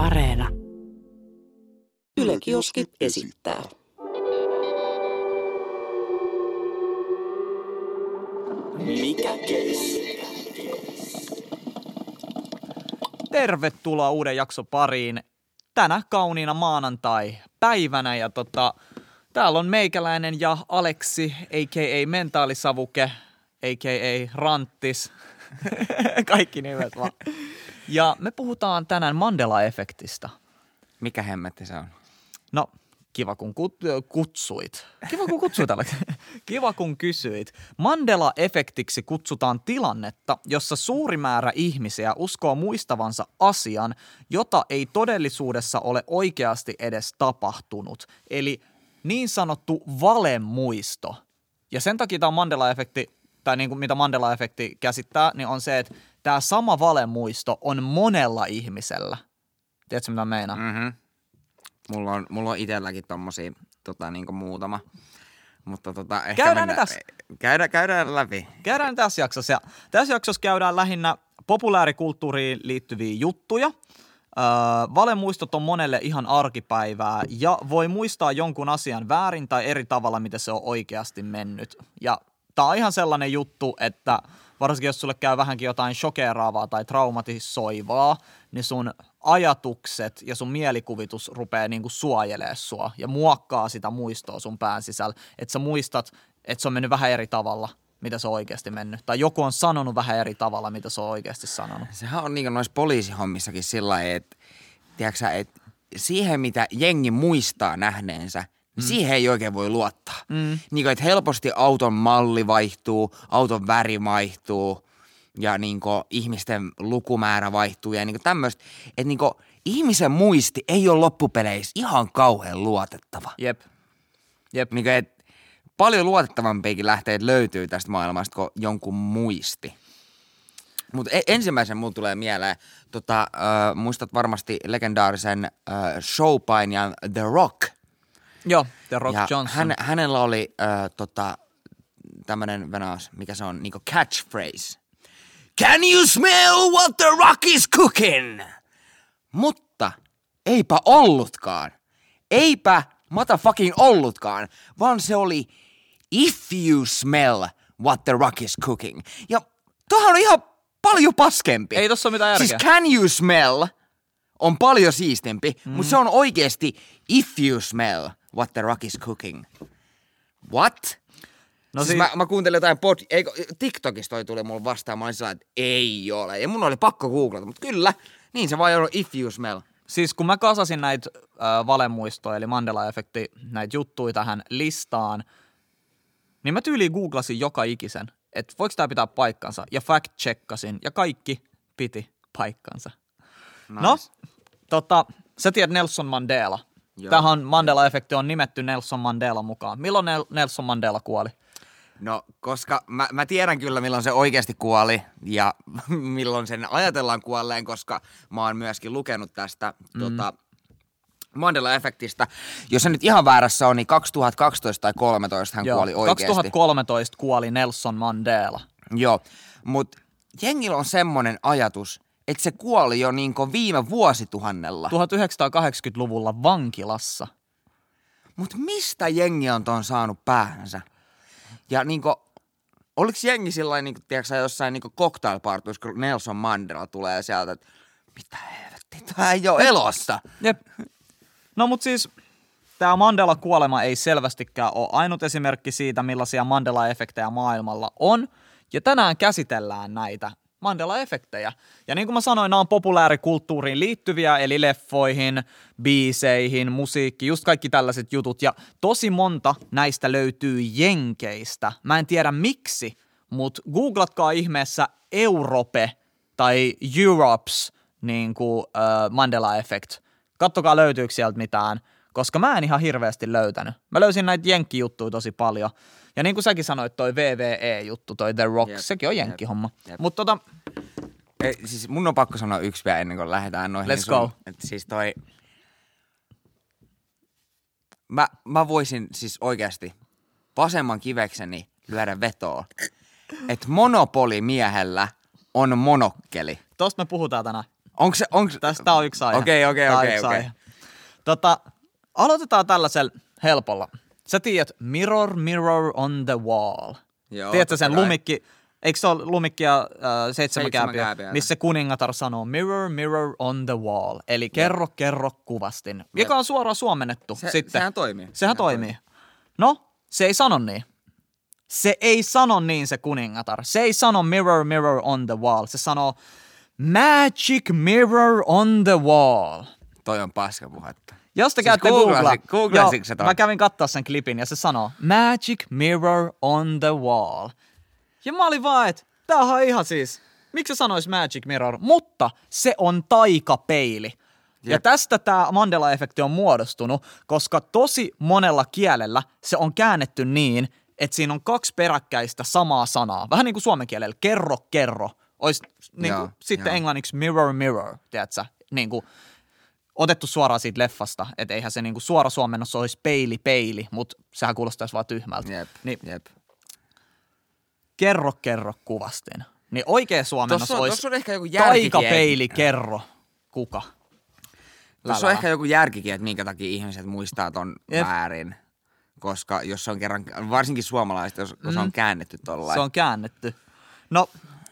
Areena. Yle Kioski esittää. Mikä keissi? Tervetuloa uuden jakso pariin tänä kauniina maanantai-päivänä. Ja tota, täällä on meikäläinen ja Aleksi, a.k.a. Mentaalisavuke, a.k.a. Ranttis. Kaikki nimet vaan. Ja me puhutaan tänään Mandela-efektistä. Mikä hemmetti se on? No, kiva kun kut- kutsuit. Kiva kun kutsuit, Alex. Kiva kun kysyit. Mandela-efektiksi kutsutaan tilannetta, jossa suuri määrä ihmisiä uskoo muistavansa asian, jota ei todellisuudessa ole oikeasti edes tapahtunut. Eli niin sanottu valemuisto. Ja sen takia tämä Mandela-efekti, tai niin kuin mitä Mandela-efekti käsittää, niin on se, että tämä sama valemuisto on monella ihmisellä. Tiedätkö, mitä meinaa? Mm. Mm-hmm. Mulla on, mulla on itselläkin tommosia tota, niinku muutama. Mutta tota, ehkä Käydään ne mennään- tässä. Käydään, käydään läpi. Käydään tässä jaksossa. Ja tässä jaksossa käydään lähinnä populaarikulttuuriin liittyviä juttuja. Öö, valemuistot on monelle ihan arkipäivää ja voi muistaa jonkun asian väärin tai eri tavalla, miten se on oikeasti mennyt. Ja tää on ihan sellainen juttu, että varsinkin jos sulle käy vähänkin jotain shokeraavaa tai traumatisoivaa, niin sun ajatukset ja sun mielikuvitus rupeaa niinku suojelee sua ja muokkaa sitä muistoa sun pään sisällä. Että sä muistat, että se on mennyt vähän eri tavalla, mitä se on oikeasti mennyt. Tai joku on sanonut vähän eri tavalla, mitä se on oikeasti sanonut. Sehän on niinku noissa poliisihommissakin sillä että tiedätkö että siihen mitä jengi muistaa nähneensä, niin siihen ei oikein voi luottaa. Mm. Niin kuin, että helposti auton malli vaihtuu, auton väri vaihtuu ja niin kuin, ihmisten lukumäärä vaihtuu ja niin tämmöistä. Että niin kuin, ihmisen muisti ei ole loppupeleissä ihan kauhean luotettava. Jep. Jep. Niin kuin, et paljon luotettavampiakin lähteet löytyy tästä maailmasta kuin jonkun muisti. Mutta ensimmäisen mulla tulee mieleen, tota, äh, muistat varmasti legendaarisen äh, showpainijan The Rock. Joo, The Rock ja Johnson. Hän, hänellä oli äh, tota, tämmönen venaas, mikä se on, niinku catchphrase. Can you smell what the rock is cooking? Mutta eipä ollutkaan. Eipä motherfucking ollutkaan, vaan se oli if you smell what the rock is cooking. Ja tohan on ihan paljon paskempi. Ei tossa ole mitään järkeä. Siis can you smell on paljon siistempi, mm. mutta se on oikeasti if you smell what the rock is cooking. What? No siis siis- mä, mä kuuntelin jotain pod... Eikö, TikTokista toi tuli mulle vastaan, mä olin sellainen, että ei ole. Ja mun oli pakko googlata, mutta kyllä, niin se vaan on if you smell. Siis kun mä kasasin näitä äh, valemuistoja, eli Mandela-efekti, näitä juttuja tähän listaan, niin mä tyyliin googlasin joka ikisen, että voiko tämä pitää paikkansa, ja fact-checkasin, ja kaikki piti paikkansa. Nice. No, tota, sä tiedät Nelson Mandela. Joo. Tähän Mandela-efekti on nimetty Nelson Mandela mukaan. Milloin Nel- Nelson Mandela kuoli? No, koska mä, mä tiedän kyllä, milloin se oikeasti kuoli ja milloin sen ajatellaan kuolleen, koska mä oon myöskin lukenut tästä mm. tota, Mandela-efektistä. Jos se nyt ihan väärässä on, niin 2012 tai 2013 hän kuoli oikeasti. 2013 kuoli Nelson Mandela. Joo, mutta jengillä on semmoinen ajatus, että se kuoli jo niinku viime vuosituhannella. 1980-luvulla vankilassa. Mutta mistä jengi on ton saanut päähänsä? Ja niinku, oliko jengi sillä tiedätkö, sä, jossain niinku cocktailpartuissa, kun Nelson Mandela tulee sieltä, että mitä helvettiä, tää ei ole elossa. Jep. No mut siis tämä Mandela-kuolema ei selvästikään ole ainut esimerkki siitä, millaisia Mandela-efektejä maailmalla on. Ja tänään käsitellään näitä Mandela-efektejä. Ja niin kuin mä sanoin, nämä on populaarikulttuuriin liittyviä, eli leffoihin, biiseihin, musiikki, just kaikki tällaiset jutut. Ja tosi monta näistä löytyy Jenkeistä. Mä en tiedä miksi, mutta googlatkaa ihmeessä Europe tai Europes niin kuin, äh, Mandela-effect. Kattokaa löytyykö sieltä mitään, koska mä en ihan hirveästi löytänyt. Mä löysin näitä jenkkijuttuja tosi paljon. Ja niin kuin säkin sanoit, toi VVE-juttu, toi The Rock, Jep, sekin on jenkkihomma. Mutta tota, Ei, siis mun on pakko sanoa yksi vielä ennen kuin lähdetään noihin. Let's go. Että siis toi... Mä, mä voisin siis oikeasti vasemman kivekseni lyödä vetoa, että monopolimiehellä on monokkeli. tosta me puhutaan tänään. Onko se, onko Tästä on yksi aihe. Okei, okei, okei. Tota, aloitetaan tällaisella helpolla. Sä tiedät Mirror, Mirror on the Wall. Joo, Tiedätkö sen kai. lumikki, eikö se ole lumikki ja äh, seitsemän Seitsemän kääpiä, missä kuningatar sanoo Mirror, Mirror on the Wall. Eli kerro, kerro kuvastin. Joka on suoraan suomennettu. Se- sitten. sehän toimii. Sehän Sehän toimii. No, se ei sano niin. Se ei sano niin se kuningatar. Se ei sano mirror, mirror on the wall. Se sanoo magic mirror on the wall. Toi on paskapuhetta. Jos te Siis käytte Googlaa, googlasitko sä ton? mä kävin katsoa sen klipin ja se sanoo magic mirror on the wall. Ja mä olin vaan, että tää on ihan siis, miksi se sanois magic mirror, mutta se on taikapeili. Ja Jep. tästä tämä Mandela-efekti on muodostunut, koska tosi monella kielellä se on käännetty niin, että siinä on kaksi peräkkäistä samaa sanaa. Vähän niin kuin suomen kielellä, kerro, kerro. Ois niin kuin, Joo, sitten joo. englanniksi mirror, mirror, tiedätkö? Niin kuin, otettu suoraan siitä leffasta, että eihän se niinku suora suomennossa olisi peili, peili, mutta sehän kuulostaisi vaan tyhmältä. Jep, Niin jep. kerro, kerro kuvastin. Niin oikea suomennos Tossa on- olisi tossa on ehkä joku taikapeili, kerro, kuka. Tuossa on ehkä joku järkikin, että minkä takia ihmiset muistaa ton Jep. väärin. Koska jos se on kerran, varsinkin suomalaiset, jos, kun se on käännetty tollain. Se on käännetty. No,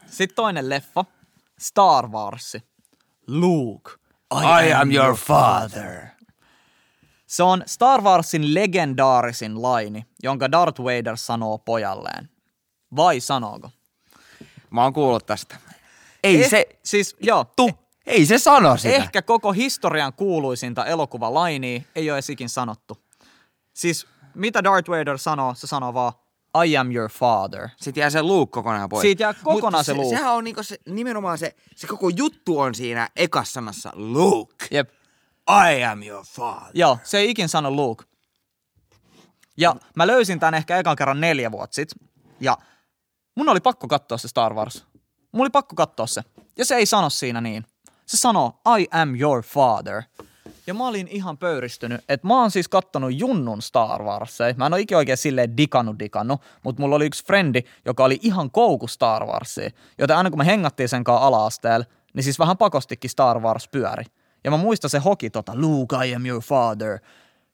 sitten toinen leffa, Star Wars. Luke, I am your father. Se on Star Warsin legendaarisin laini, jonka Darth Vader sanoo pojalleen. Vai sanooko? Mä oon kuullut tästä. Ei Eh, se, Siis joo, tu, ei se sano sitä. Ehkä koko historian kuuluisinta elokuvalainia ei ole edes ikin sanottu. Siis mitä Darth Vader sanoo, se sanoo vaan I am your father. Sitten jää se Luke kokonaan pois. Siitä jää kokonaan Mut se Luke. Sehän on niinku se, nimenomaan se, se koko juttu on siinä ekas sanassa Luke. Jep. I am your father. Joo, se ei ikin sano Luke. Ja mä löysin tämän ehkä ekan kerran neljä vuotta sitten. Ja mun oli pakko katsoa se Star Wars. Mun oli pakko katsoa se. Ja se ei sano siinä niin. Se sanoo I am your father. Ja mä olin ihan pöyristynyt, että mä oon siis kattonut Junnun Star Warsia. Mä en ole ikinä oikein silleen dikannut dikannut, mutta mulla oli yksi frendi, joka oli ihan kouku Star Warsia. Joten aina kun me hengattiin sen kanssa ala-asteella, niin siis vähän pakostikin Star Wars pyöri. Ja mä muistan se hoki tota, Luke, I am your father.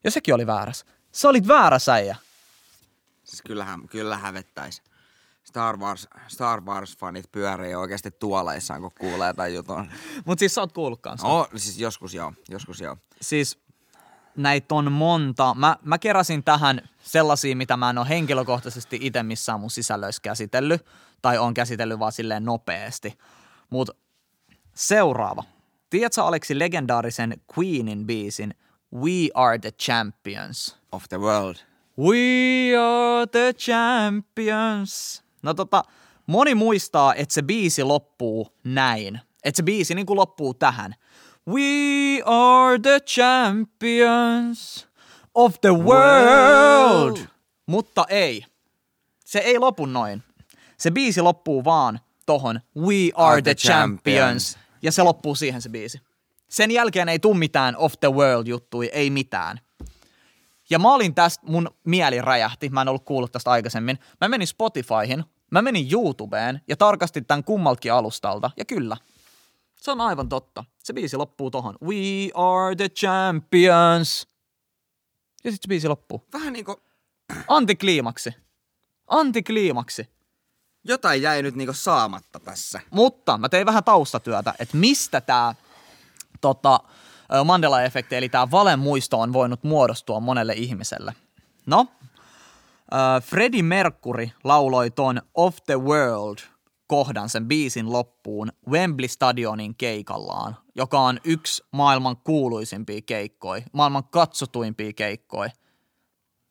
Ja sekin oli väärässä. Se olit väärä säijä. Siis kyllähän, kyllä hävettäis. Star Wars, Star Wars-fanit pyörii oikeasti tuoleissaan, kun kuulee tämän jutun. Mutta siis sä oot kuullut kanssa. No, siis joskus joo, joskus joo. siis näitä on monta. Mä, mä keräsin tähän sellaisia, mitä mä en ole henkilökohtaisesti itse missään mun sisällöissä käsitellyt, tai on käsitellyt vaan silleen nopeasti. Mutta seuraava. Tiedätkö Aleksi legendaarisen Queenin biisin We are the champions? Of the world. We are the champions. No tota, moni muistaa, että se biisi loppuu näin. Että se biisi niin kuin loppuu tähän. We are the champions of the world. World. Mutta ei. Se ei lopu noin. Se biisi loppuu vaan tohon We are the champions. Ja se loppuu siihen se biisi. Sen jälkeen ei tuu mitään of the world juttui, ei mitään. Ja mä olin tästä, mun mieli räjähti, mä en ollut kuullut tästä aikaisemmin. Mä menin Spotifyhin, mä menin YouTubeen ja tarkastin tämän kummaltakin alustalta. Ja kyllä, se on aivan totta. Se biisi loppuu tohon. We are the champions. Ja sitten se biisi loppuu. Vähän niinku, Antikliimaksi. Antikliimaksi. jotain jäi nyt niinku saamatta tässä. Mutta mä tein vähän taustatyötä, että mistä tämä tota, Mandela-efekti, eli tämä valemuisto on voinut muodostua monelle ihmiselle. No, Freddie Mercury lauloi ton Of the World kohdan sen biisin loppuun Wembley Stadionin keikallaan, joka on yksi maailman kuuluisimpia keikkoja, maailman katsotuimpia keikkoja.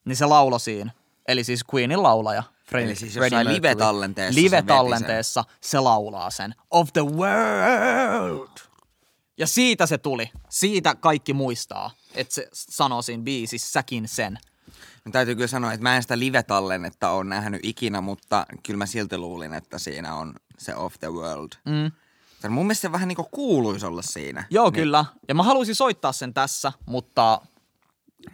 Niin se laulo siinä. Eli siis Queenin laulaja. Freddie, Eli siis Freddie Mercury. live-tallenteessa se. Live-tallenteessa se laulaa sen. Of the world. Ja siitä se tuli. Siitä kaikki muistaa, että se sanoo siinä biisissäkin sen. No, täytyy kyllä sanoa, että mä en sitä live-tallennetta ole nähnyt ikinä, mutta kyllä mä silti luulin, että siinä on se Of the World. Mm. Tän mun mielestä se vähän niinku kuuluisi olla siinä. Joo, Niin, kyllä. Ja mä haluaisin soittaa sen tässä, mutta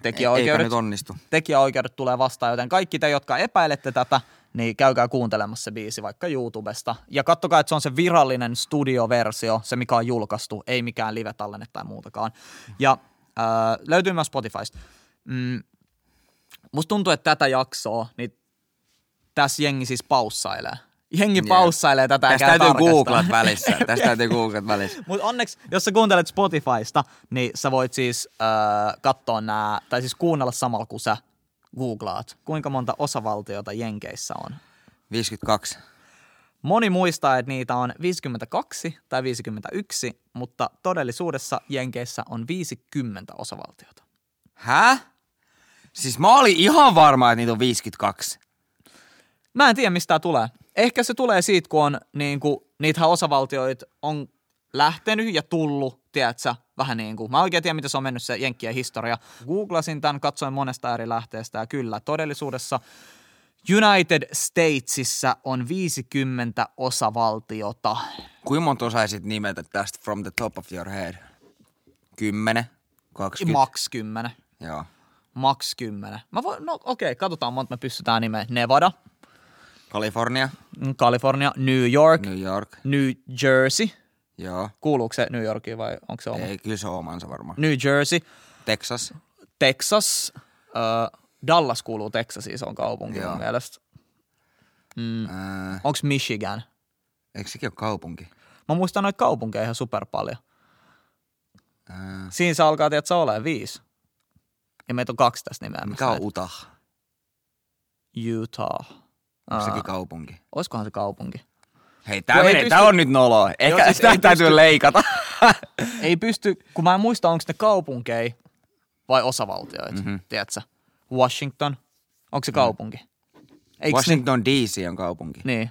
tekijäoikeudet, nyt onnistu. tekijäoikeudet tulee vastaan, joten kaikki te, jotka epäilette tätä, niin käykää kuuntelemassa se biisi vaikka YouTubesta. Ja kattokaa, että se on se virallinen studioversio, se mikä on julkaistu, ei mikään live-tallenne tai muutakaan. Ja äh, löytyy myös Spotifysta. Mm, musta tuntuu, että tätä jaksoa, niin tässä jengi siis paussailee. Jengi paussailee tätä Tästä täytyy tarkastaa. googlat välissä. Tästä täytyy googlat välissä. Mutta onneksi, jos sä kuuntelet Spotifysta, niin sä voit siis äh, katsoa nämä, tai siis kuunnella samalla kun sä googlaat, kuinka monta osavaltiota Jenkeissä on. 52. Moni muistaa, että niitä on 52 tai 51, mutta todellisuudessa Jenkeissä on 50 osavaltiota. Hä? Siis mä olin ihan varma, että niitä on 52. Mä en tiedä, mistä tää tulee. Ehkä se tulee siitä, kun on niin kuin, niitähän osavaltioita on lähtenyt ja tullut, tiedätkö, vähän niin kuin. Mä en oikein tiedä, miten se on mennyt se Jenkkien historia. Googlasin tämän, katsoin monesta eri lähteestä ja kyllä, todellisuudessa United Statesissa on 50 osavaltiota. Kuinka monta osaisit nimetä tästä from the top of your head? 10? 20? Max 10. Joo. Max 10. Mä voin, no okei, katsotaan monta me pystytään nimeä. Nevada, Kalifornia, mm, California, New York, New York. New Jersey. Joo. Kuuluuko se New Yorkiin vai onko se oma? Ei, kyllä se on omansa varmaan. New Jersey, Texas. Texas, äh, Dallas kuuluu Texasiin, se on kaupunki Joo. mun mielestä. Mm. Ää, Onko Michigan? eikö sekin ole kaupunki? Mä muistan noita kaupunkeja ihan super paljon. Ää, Siinä se alkaa, tiedätkö, olemaan viisi. Ja meitä on kaksi tässä nimeämässä. mikä on näitä. Utah? Utah. Onko sekin kaupunki? Olisikohan se kaupunki? Hei, tää, ei menee, pysty- tää on nyt noloa. Ehkä siis sitä ei täytyy pysty- leikata. Ei pysty, kun mä en muista, onko ne kaupunkeja vai osavaltioita, Mhm. mm-hmm. tiedätkö? Washington, onko se kaupunki? Eikö Washington DC on kaupunki. Niin. niin.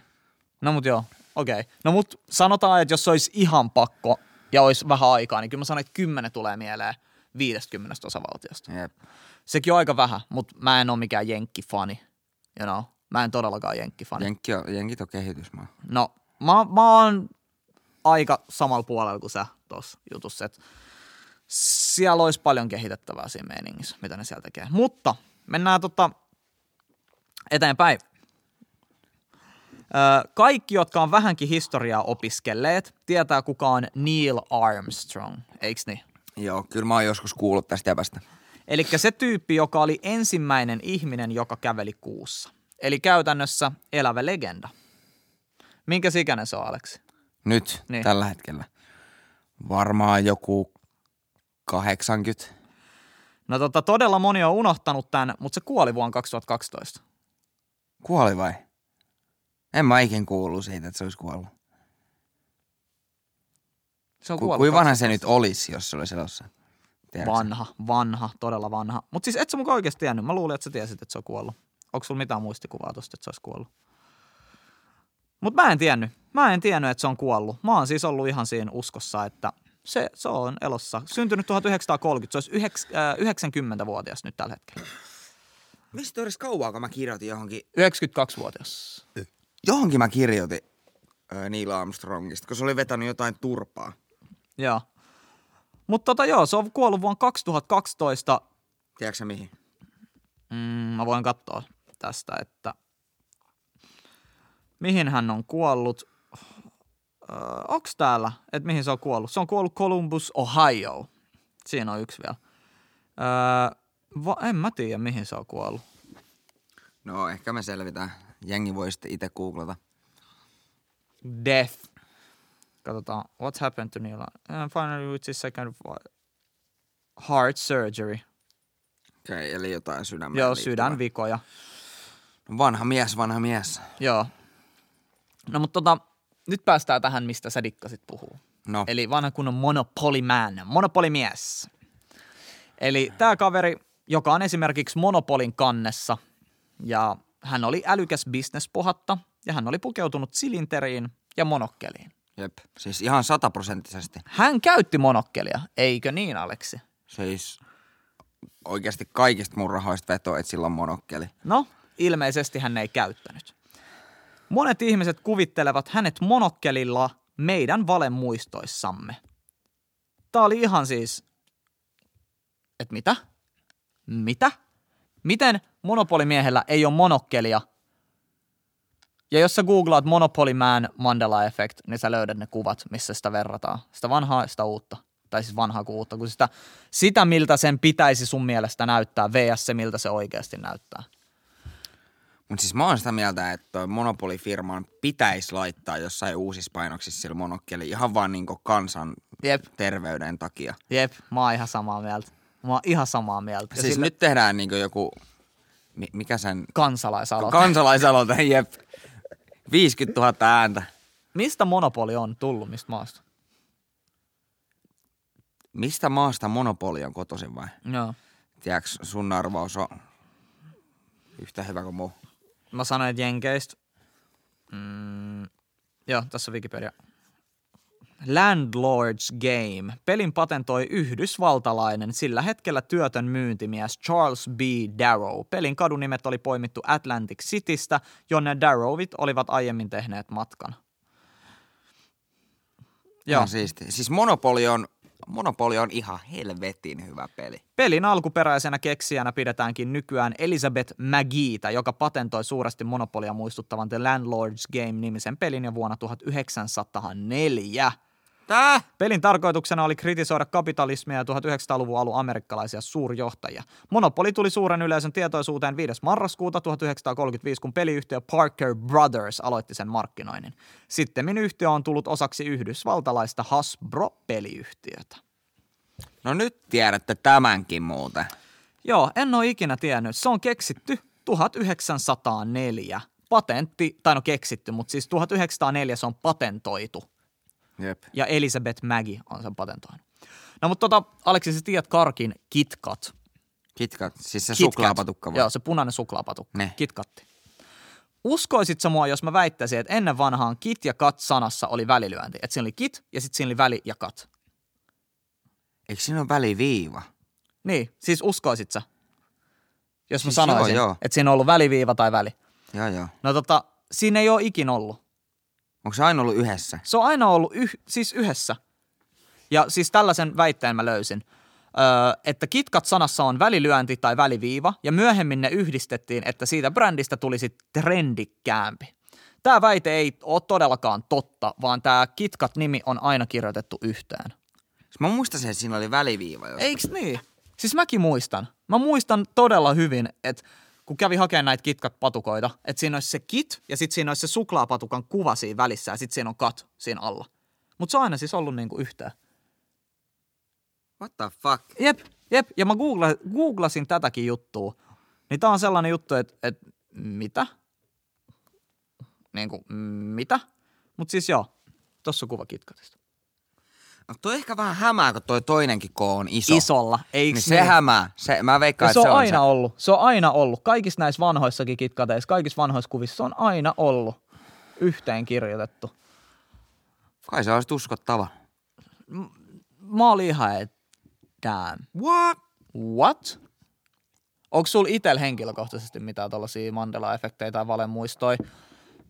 No mut joo, okei. Okay. No mut sanotaan, että jos olisi ihan pakko ja olisi vähän aikaa, niin kyllä mä sanoin, että kymmenen tulee mieleen 50 osavaltiosta. Jep. Sekin on aika vähän, mutta mä en ole mikään jenkkifani. You know? Mä en todellakaan jenkkifani. Jenkki on, jenkit on kehitysmaa. No, mä, mä oon aika samalla puolella kuin sä tuossa jutussa, että siellä olisi paljon kehitettävää siinä meiningissä, mitä ne siellä tekee. Mutta mennään tota eteenpäin. Ö, kaikki, jotka on vähänkin historiaa opiskelleet, tietää kuka on Neil Armstrong, eiks niin? Joo, kyllä mä oon joskus kuullut tästä jäbästä. Eli se tyyppi, joka oli ensimmäinen ihminen, joka käveli kuussa. Eli käytännössä elävä legenda. Minkä ikäinen se on, Aleksi? Nyt, niin. tällä hetkellä. Varmaan joku 80. No tota, todella moni on unohtanut tämän, mutta se kuoli vuonna 2012. Kuoli vai? En mä ikin kuullut siitä, että se olisi kuollut. Se on Ku, kuollut kuinka vanha se 2012. nyt olisi, jos se olisi elossa? Tiedätkö? Vanha, vanha, todella vanha. Mutta siis et sä mukaan oikeasti tiennyt. Mä luulin, että sä tiesit, että se on kuollut. Onko sulla mitään muistikuvaa tosta, että se olisi kuollut? Mutta mä en tiennyt. Mä en tiennyt, että se on kuollut. Mä oon siis ollut ihan siinä uskossa, että se, se on elossa. Syntynyt 1930. Se olisi yheks, äh, 90-vuotias nyt tällä hetkellä. Mistä edes kauaa, kun mä kirjoitin johonkin, 92-vuotias. johonkin mä kirjoitin äh, Neil Armstrongista, kun se oli vetänyt jotain turpaa. Joo. Mutta tota joo, se on kuollut vuonna 2012 Tiedätkö mihin? Mm, mä voin katsoa tästä, että mihin hän on kuollut. Öö, onks täällä, että mihin se on kuollut? Se on kuollut Columbus, Ohio. Siinä on yksi vielä. Öö, va, en mä tiedä, mihin se on kuollut. No, ehkä me selvitään. Jengi voi sitten itse googlata. Death. Katsotaan, what's happened to Neil? And finally with his second heart surgery. Okei, okay, eli jotain sydämeen Joo, sydänvikoja. Vanha mies, vanha mies. Joo. No mutta tota, nyt päästään tähän, mistä sä dikkasit puhuu. No, Eli vanha kunnon Monopoly Man, monopolimies. Eli tämä kaveri, joka on esimerkiksi Monopolin kannessa, ja hän oli älykäs bisnespohatta, ja hän oli pukeutunut silinteriin ja monokkeliin. Jep. Siis ihan sataprosenttisesti. Hän käytti monokkelia, eikö niin, Aleksi? Siis oikeasti kaikista mun rahoista vetoa, että sillä on monokkeli. No, ilmeisesti hän ei käyttänyt. Monet ihmiset kuvittelevat hänet monokkelilla meidän valemuistoissamme. Tää oli ihan siis... Et mitä? Mitä? Miten monopolimiehellä ei ole monokkelia Ja jos sä googlaat Monopoly Man Mandela Effect, niin sä löydät ne kuvat, missä sitä verrataan. Sitä vanhaa ja sitä uutta. Tai siis vanhaa kuin uutta. Kun sitä, sitä, miltä sen pitäisi sun mielestä näyttää, vs. se, miltä se oikeasti näyttää. Mutta siis mä oon sitä mieltä, että monopolifirman pitäisi laittaa jossain uusissa painoksissa sillä monokkeli ihan vaan niinku kansan Jep. terveyden takia. Jep, mä oon ihan samaa mieltä. Mä oon ihan samaa mieltä. Ja siis sille- nyt tehdään niinku joku, mi- mikä sen, kansalaisaloite. kansalaisaloite, jep, 50 000 ääntä. Mistä monopoli on tullut, mistä maasta? Mistä maasta monopoli on kotoisin vai? Joo. Tiedätkö, sun arvaus on yhtä hyvä kuin muu. Mä sanoin, että Jenkeistä. Mm, joo, tässä on Wikipedia. Landlord's Game. Pelin patentoi yhdysvaltalainen, sillä hetkellä työtön myyntimies Charles B. Darrow. Pelin kadunimet oli poimittu Atlantic Citystä, jonne Darrowit olivat aiemmin tehneet matkan. Joo. Ihan siisti. Siis monopoli on, monopoli on ihan helvetin hyvä peli. Pelin alkuperäisenä keksijänä pidetäänkin nykyään Elizabeth McGeetä, joka patentoi suuresti monopolia muistuttavan The Landlord's Game-nimisen pelin jo vuonna 1904. Tää? Pelin tarkoituksena oli kritisoida kapitalismia ja 1900-luvun alun amerikkalaisia suurjohtajia. Monopoli tuli suuren yleisön tietoisuuteen 5. marraskuuta 1935, kun peliyhtiö Parker Brothers aloitti sen markkinoinnin. Sittemmin yhtiö on tullut osaksi yhdysvaltalaista Hasbro-peliyhtiötä. No nyt tiedätte tämänkin muuten. Joo, en ole ikinä tiennyt. Se on keksitty 1904. Patentti, tai no keksitty, mutta siis 1904 se on patentoitu. Jep. Ja Elizabeth Maggie on sen patentoinut. No mutta tota, Aleksi, sä tiedät Karkin KitKat. KitKat, siis se KitKat. suklaapatukka vai? Joo, se punainen suklaapatukka. Ne. KitKatti. Uskoisit sä mua, jos mä väittäisin, että ennen vanhaan kit ja kat sanassa oli välilyönti. Että siinä oli kit ja sitten siinä oli väli ja kat. Eikö siinä ole väliviiva? Niin, siis uskoisit sä? Jos mä Siis sanoisin, joo, joo. että siinä on ollut väliviiva tai väli. Joo, joo. No tota, siinä ei ole ikin ollut. Onko se aina ollut yhdessä? Se on aina ollut yh, siis yhdessä. Ja siis tällaisen väitteen mä löysin, öö, että KitKat-sanassa on välilyönti tai väliviiva, ja myöhemmin ne yhdistettiin, että siitä brändistä tulisi trendikkäämpi. Tämä väite ei ole todellakaan totta, vaan tämä KitKat-nimi on aina kirjoitettu yhteen. Siis Mä muistan, että siinä oli väliviiva. Jos... Eiks niin? Siis mäkin muistan. Mä muistan todella hyvin, että kun kävi hakemaan näitä KitKat-patukoita, että siinä olisi se kit ja sitten siinä olisi se suklaapatukan kuva siinä välissä ja sitten siinä on kat siinä alla. Mutta se on aina siis ollut niinku yhteen. What the fuck? Jep, jep. Ja mä googla, googlasin tätäkin juttua. Niin tää on sellainen juttu, että et, mitä? Niinku, mitä? Mutta siis joo, tossa on kuva KitKatista. No toi ehkä vähän hämää, kun toi toinenkin K on iso. Isolla, eiks Niin se niin? hämää. Se, mä veikkaan, Ja se on se on aina se. ollut. Se on aina ollut. Kaikissa näissä vanhoissakin kitkateissa, kaikissa vanhoissa kuvissa se on aina ollut yhteen kirjoitettu. Kai se olisi uskottava. Mä olin ihan, että damn. What? What? Onko sulla itsellä henkilökohtaisesti mitään tällaisia Mandela-efektejä tai valemuistoja,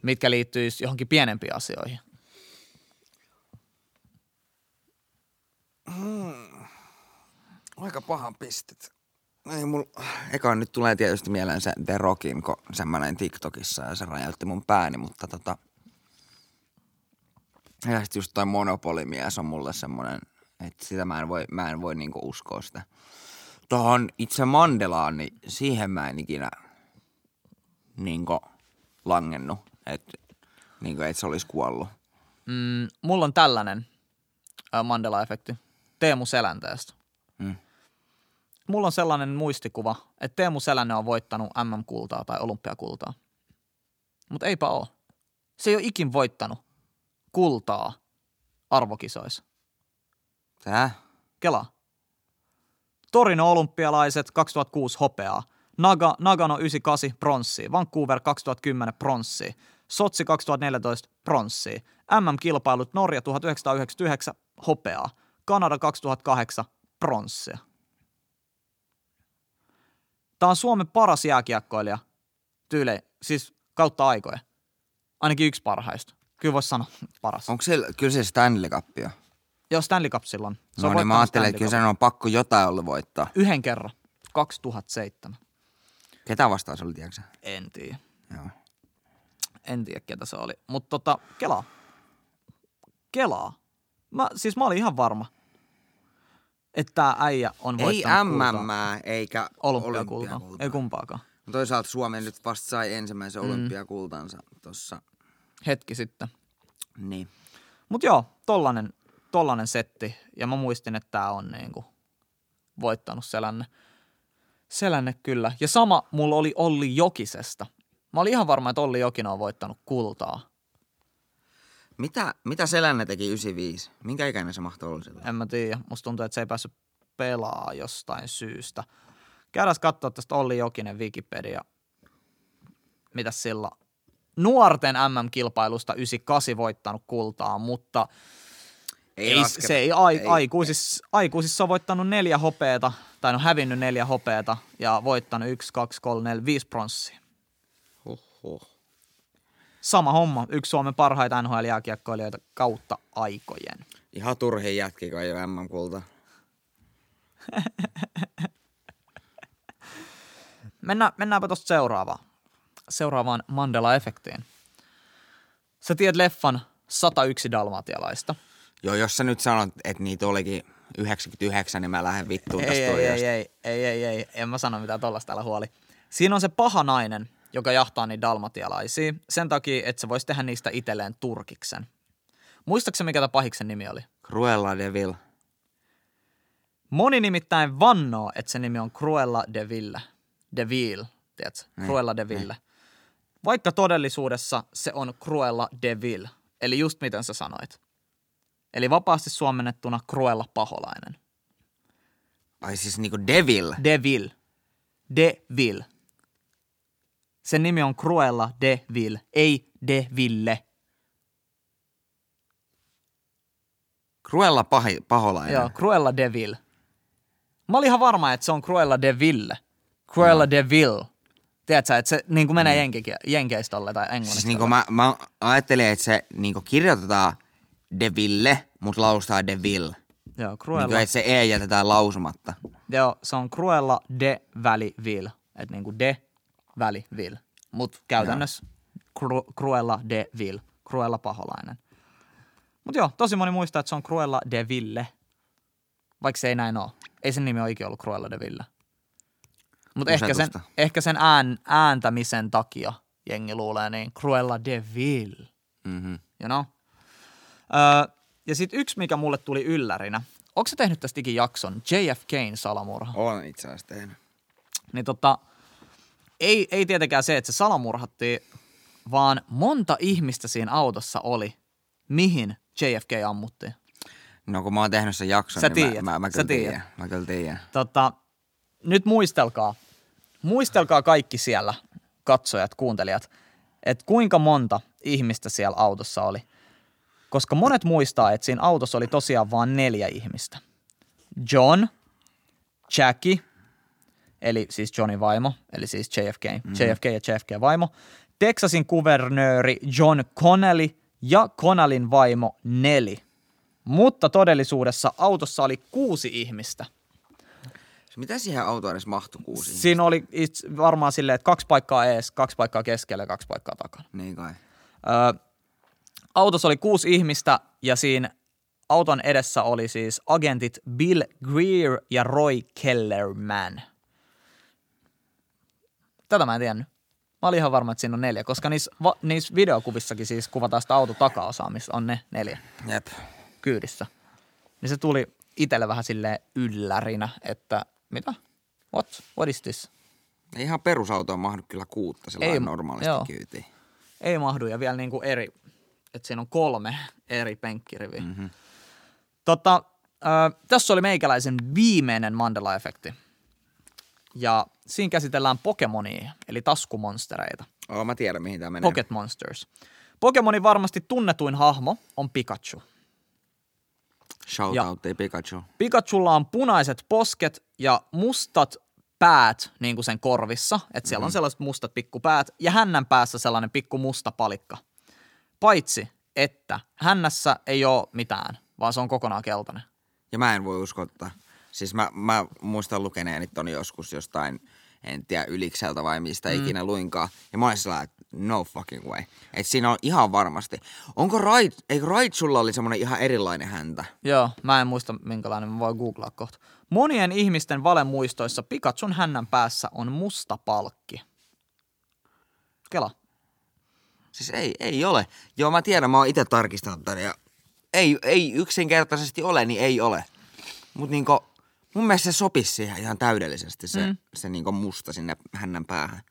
mitkä liittyisi johonkin pienempiin asioihin? Aika pahan pistet. Ei mul... Eka nyt tulee tietysti mieleen se The Rockin, kun semmoinen TikTokissa ja se räjäytti mun pääni, mutta tota... Ja sit just toi monopolimies on mulle semmonen, että sitä mä en voi, mä en voi niinku uskoa sitä. Tuohon itse Mandelaan, niin siihen mä en ikinä niinku langennut, että niinku, et se olisi kuollut. Mm, mulla on tällainen äh, Mandela-efekti Teemu Selänteestä. Mm. Mulla on sellainen muistikuva, että Teemu Selänne on voittanut MM-kultaa tai olympiakultaa. Mutta eipä oo. Se ei ole ikin voittanut kultaa arvokisoissa. Tää? Kela. Torino olympialaiset 2006 hopeaa. Naga, Nagano 98 pronssia. Vancouver 2010 pronssia. Sotsi 2014 pronssia. MM-kilpailut Norja 1999 hopeaa. Kanada 2008 pronssia. Tämä on Suomen paras jääkiekkoilija. Tyyli, siis kautta aikoja. Ainakin yksi parhaista. Kyllä voisi sanoa paras. Onko se, kyllä se Stanley Cup on. Joo, Stanley Cup silloin. Se No niin, mä ajattelin, että kyllä sen on pakko jotain ollut voittaa. Yhden kerran. 2007. Ketä vastaan se oli, tiedätkö? En tiedä. Joo. en tiedä ketä se oli. Mutta tota, kelaa. Kelaa. Mä, siis mä olin ihan varma, että tämä äijä on Ei voittanut. MM eikä Olympiakultaa. olympiakultaa. Ei kumpaakaan. Toisaalta Suomi nyt vasta sai ensimmäisen Mm. olympiakultansa tossa. Hetki sitten. Niin. Mutta joo, tollanen, tollanen setti. Ja mä muistin, että tämä on niinku voittanut selänne. Selänne kyllä. Ja sama mulla oli Olli Jokisesta. Mä olin ihan varma, että Olli Jokinen on voittanut kultaa. Mitä, mitä Selänne teki 95? Minkä ikäinen se mahtoi olla silloin? En mä tiedä. Musta tuntuu, että se ei päässyt pelaa jostain syystä. Käydään katsoa tästä Olli Jokinen Wikipedia. Mitäs sillä? Nuorten MM-kilpailusta 98 voittanut kultaa, mutta ei, lasketa. se ei, ai, Ei. aikuisissa, aikuisissa on voittanut neljä hopeeta, tai no hävinnyt neljä hopeeta ja voittanut yksi, kaksi, kolme, neljä, viisi pronssia. Oho. Sama homma, yksi Suomen parhaita NHL-jääkiekkoilijoita kautta aikojen. Ihan turhin jätki, kun ei ole MM-kulta. Mennään, mennäänpä tuosta seuraavaan. Seuraavaan Mandela-efektiin. Sä tiedät leffan 101 dalmatialaista. Joo, jos sä nyt sanot, että niitä olikin 99, niin mä lähden vittuun Ei, tästä ei, ei, ei, ei, ei, ei, en mä sano mitään tollasta, älä huoli. Siinä on se paha nainen, joka jahtaa niitä dalmatialaisia sen takia, että se voisi tehdä niistä itselleen turkiksen. Muistaakseni mikä tämä pahiksen nimi oli? Cruella de Vil. Moni nimittäin vannoo, että se nimi on Cruella de Ville. De Ville, tiedätkö? Cruella de Ville. Vaikka todellisuudessa se on Cruella de Ville. Eli just miten sä sanoit. Eli vapaasti suomennettuna Cruella paholainen. Ai siis niinku Devil. De Ville. De Ville. Sen nimi on Cruella de Ville, ei de Ville. Cruella pahi, paholainen. Joo, Cruella de Ville. Mä olin ihan varma, että se on Cruella de Ville. Cruella de Ville. Tiedätkö, että se niin kuin menee jenkikin, jenkeistä tai englannista. Siis niinku mä, mä ajattelin, että se niinku kirjoitetaan Deville, mutta lausutaan Devil. Joo, Niinku, Cruella. että se E jätetään lausumatta. Joo, se on Cruella de väli Ville. Että niinku de väli Ville. Mut käytännössä Cru- Cruella de Ville. Cruella paholainen. Mut joo, tosi moni muistaa, että se on Cruella de Ville. Vaikka se ei näin ole. Ei sen nimi ole ikinä ollut Cruella de Ville. Mutta ehkä sen, ehkä sen ään, ääntämisen takia jengi luulee niin Cruella de Ville. Mm-hmm. You know? Öö, ja sitten yksi, mikä mulle tuli yllärinä. Onko se tehnyt tästä jakson? JFKin salamurha. Olen itse asiassa tehnyt. Niin tota, ei, ei tietenkään se, että se salamurhattiin, vaan monta ihmistä siinä autossa oli, mihin JFK ammuttiin. No kun mä oon tehnyt sen jakson, Sä niin tiedät, mä, mä, mä kyllä tiedän. Mä kyllä tiedän. Tota, nyt muistelkaa, muistelkaa kaikki siellä, katsojat, kuuntelijat, että kuinka monta ihmistä siellä autossa oli. Koska monet muistaa, että siinä autossa oli tosiaan vain neljä ihmistä. John, Jackie, eli siis Johnin vaimo, eli siis JFK, mm. JFK ja JFK vaimo, Texasin kuvernööri John Connelly ja Connellin vaimo Nelly. Mutta todellisuudessa autossa oli kuusi ihmistä. Mitä siihen autoon edes mahtui kuusi? Siinä oli varmaan silleen, että kaksi paikkaa ees, kaksi paikkaa keskellä ja kaksi paikkaa takana. Niin kai. Ö, autossa oli kuusi ihmistä ja siinä auton edessä oli siis agentit Bill Greer ja Roy Kellerman. Tätä mä en tiennyt. Mä olin ihan varma, että siinä on neljä, koska niissä, va, niissä videokuvissakin siis kuvataan sitä auto takaosaa, missä on ne neljä Jep. kyydissä. Niin se tuli itselle vähän silleen yllärinä, että mitä? What? What is this? Ei ihan perusautoon mahdu kyllä kuutta sillä normaalisti joo. kyytiin. Ei mahdu ja vielä niinku eri, että siinä on kolme eri penkkiriviä. Mhm. Mm-hmm. Tota, ö, tässä oli meikäläisen viimeinen Mandela-efekti. Ja siinä käsitellään Pokemonia, eli taskumonstereita. Oo, mä tiedän mihin tää menee. Pocket Monsters. Pokemonin varmasti tunnetuin hahmo on Pikachu. Shout Ja- out, ei Pikachu. Pikachulla on punaiset posket ja mustat päät niin kuin sen korvissa, että siellä on sellaiset mustat pikkupäät ja hännän päässä sellainen pikku musta palikka. Paitsi, että hännässä ei ole mitään, vaan se on kokonaan keltainen. Ja mä en voi uskottaa. Siis mä, mä muistan lukeneeni ton joskus jostain, en tiedä Ylikseltä vai mistä mm. ikinä luinkaan. Ja mä olin sillä, että no fucking way. Et siinä on ihan varmasti. Onko Rait, eikö Raitsulla oli semmonen ihan erilainen häntä? Joo, mä en muista minkälainen, mä voin googlaa kohta. Monien ihmisten valemuistoissa Pikachun hännän päässä on musta palkki. Kela. Siis ei, ei ole. Joo, mä tiedän, mä oon itse tarkistanut tän ja ei, ei yksinkertaisesti ole, niin ei ole. Mut niinku, mun mielestä se sopisi siihen ihan täydellisesti se, mm. se niinku musta sinne hännän päähän.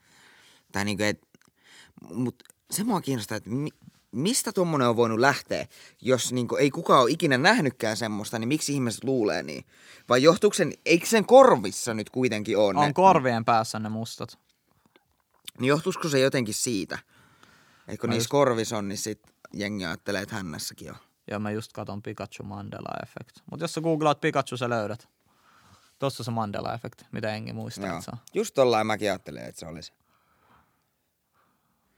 Tai niinku, et, mut se mua kiinnostaa, että mi, mistä tuommoinen on voinut lähteä, jos niinku ei kukaan ole ikinä nähnytkään semmoista, niin miksi ihmiset luulee niin? Vai johtuuko sen, eikö sen korvissa nyt kuitenkin ole? On ne, korvien päässä ne mustat. niin johtuisiko se jotenkin siitä? Mä niissä just- korvissa on, niin sit jengi ajattelee, että hännässäkin on. Ja mä just katon Pikachu Mandela Effect. Mutta jos sä googlaat Pikachu, sä löydät. Tossa se Mandela Effect, mitä engi muistaa, Joo. että se on. Just tollain mäkin ajattelin, että se olisi.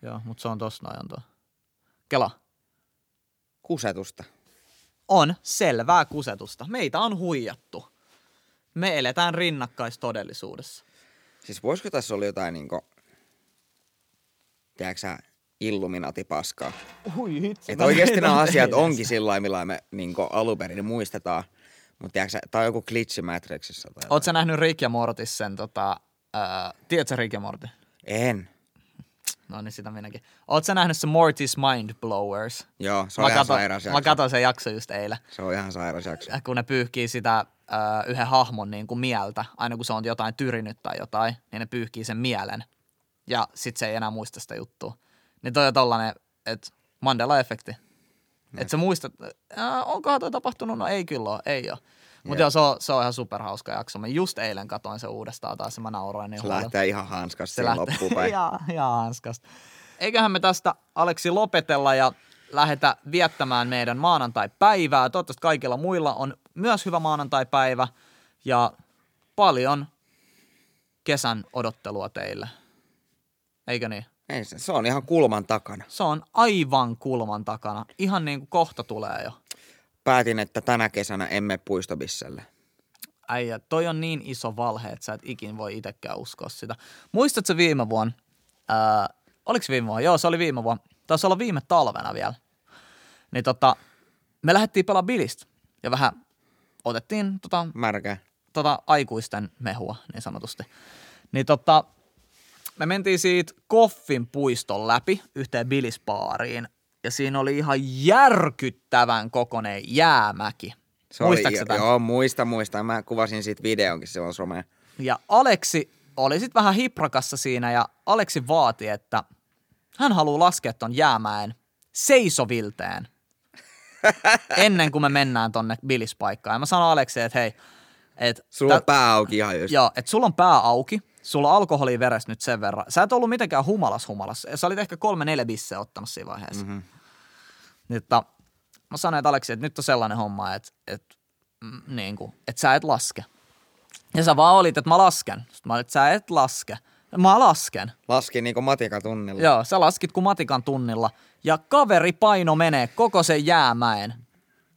Joo, mutta se on tossa noin tuo. Kela. Kusetusta. On selvää kusetusta. Meitä on huijattu. Me eletään rinnakkaistodellisuudessa. Siis voisiko tässä olla jotain niinku, tiedätkö sä, Illuminati-paskaa? Hui hitsi. Että oikeasti nämä asiat onkin sillä lailla, millä me niinku alunperin muistetaan. Mutta tiedätkö tää on joku glitchi Matrixissa tai Oot sä nähnyt Rick ja Mortis sen tota... Ää, tiedätkö Rick ja Morty? En. No niin, sitä minäkin. Oot sä nähnyt se Mortis Mind Blowers? Joo, se on ihan sairas mä jakso. katsoin sen jakso just eilen. Se on ihan sairas jakso. kun ne pyyhkii sitä ö, yhden hahmon niin kuin mieltä, aina kun se on jotain tyrinyt tai jotain, niin ne pyyhkii sen mielen. Ja sit se ei enää muista sitä juttua. Niin toi on tollanen, että Mandela-efekti. Että sä muistat, äh, onkohan toi tapahtunut? No ei kyllä ole, ei ole. Mutta joo, se on, se on ihan superhauska jakso. Mä just eilen katoin se uudestaan taas ja mä nauroin niin Se huolella. lähtee ihan hanskasta Se lähtee loppuun päin. ihan, ihan hanskasta. Eiköhän me tästä Aleksi lopetella ja lähetä viettämään meidän maanantai-päivää. Toivottavasti kaikilla muilla on myös hyvä maanantai-päivä ja paljon kesän odottelua teille. Eikö niin? Ei se, se on ihan kulman takana. Se on aivan kulman takana. Ihan niin kuin kohta tulee jo. Päätin, että tänä kesänä emme puistobisselle. Äijä, toi on niin iso valhe, että sä et ikin voi itsekään uskoa sitä. Muistatko viime vuonna? Ää, oliko viime vuonna? Joo, se oli viime vuonna. Taisi olla viime talvena vielä. Niin tota, me lähdettiin pelaamaan bilistä ja vähän otettiin tota, Märkä. tota aikuisten mehua niin sanotusti. Niin tota, me mentiin siitä Koffin puiston läpi yhteen bilispaariin ja siinä oli ihan järkyttävän kokoinen jäämäki. Se Muistatko oli? Joo, muista, muista. Mä kuvasin siitä videonkin silloin someen. Ja Aleksi oli sitten vähän hiprakassa siinä ja Aleksi vaati, että hän haluaa laskea ton jäämäen seisovilteen ennen kuin me mennään tonne bilispaikkaan. Ja mä sanoin Aleksi, että hei, et, Sulla on pää auki ihan just. Joo, että sulla on pää auki, sulla on alkoholia veressä nyt sen verran. Sä et ollut mitenkään humalas humalas. Sä olit ehkä kolme neljä bisseä ottanut siinä vaiheessa. Mm-hmm. Niin, että mä sanoin, että Aleksi, että nyt on sellainen homma, että, että, mm, niin kuin, että sä et laske. Ja sä vaan olit, että mä lasken. Sitten mä olin, että sä et laske. Mä lasken. Laskin niinku matikatunnilla. Joo, sä laskit kuin matikan tunnilla. Ja kaveri paino menee koko sen jäämäen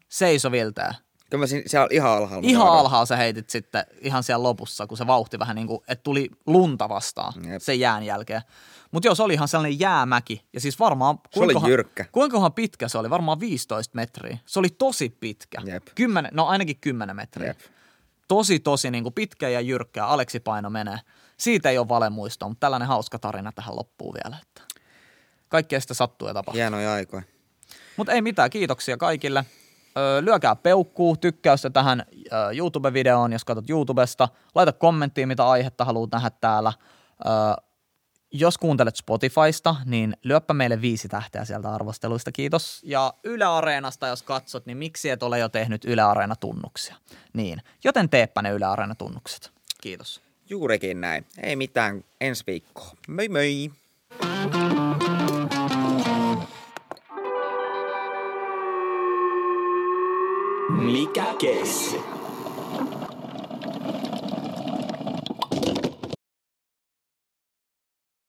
seisoviltään. Kyllä mä siinä, siellä ihan alhaalla. Ihan alhaalla sä heitit sitten ihan siellä lopussa, kun se vauhti vähän niin kuin, että tuli lunta vastaan Jep. sen jään jälkeen. Mutta joo, se oli ihan sellainen jäämäki. Ja siis varmaan... Se oli jyrkkä. Kuinkahan pitkä se oli? Varmaan 15 metriä. Se oli tosi pitkä. Jep. Kymmenen, no ainakin 10 metriä. Jep. Tosi, tosi niin kuin pitkä ja jyrkkä. Aleksi paino menee. Siitä ei ole valemuistoa, mutta tällainen hauska tarina tähän loppuu vielä. Että kaikkea sitä sattuu ja tapahtuu. Hienoja aikoja. Mutta ei mitään, kiitoksia kaikille. Öö, lyökää peukkuu, tykkäystä tähän öö, YouTube-videoon, jos katsot YouTubesta. Laita kommenttia, mitä aihetta haluat nähdä täällä. Öö, jos kuuntelet Spotifysta, niin lyöppä meille viisi tähteä sieltä arvosteluista, kiitos. Ja Yle Areenasta, jos katsot, niin miksi et ole jo tehnyt Yle Areena-tunnuksia? Niin, joten teepä ne Yle Areena-tunnukset. Kiitos. Juurikin näin. Ei mitään. Ensi viikkoon. Moi moi. Mikä keissi?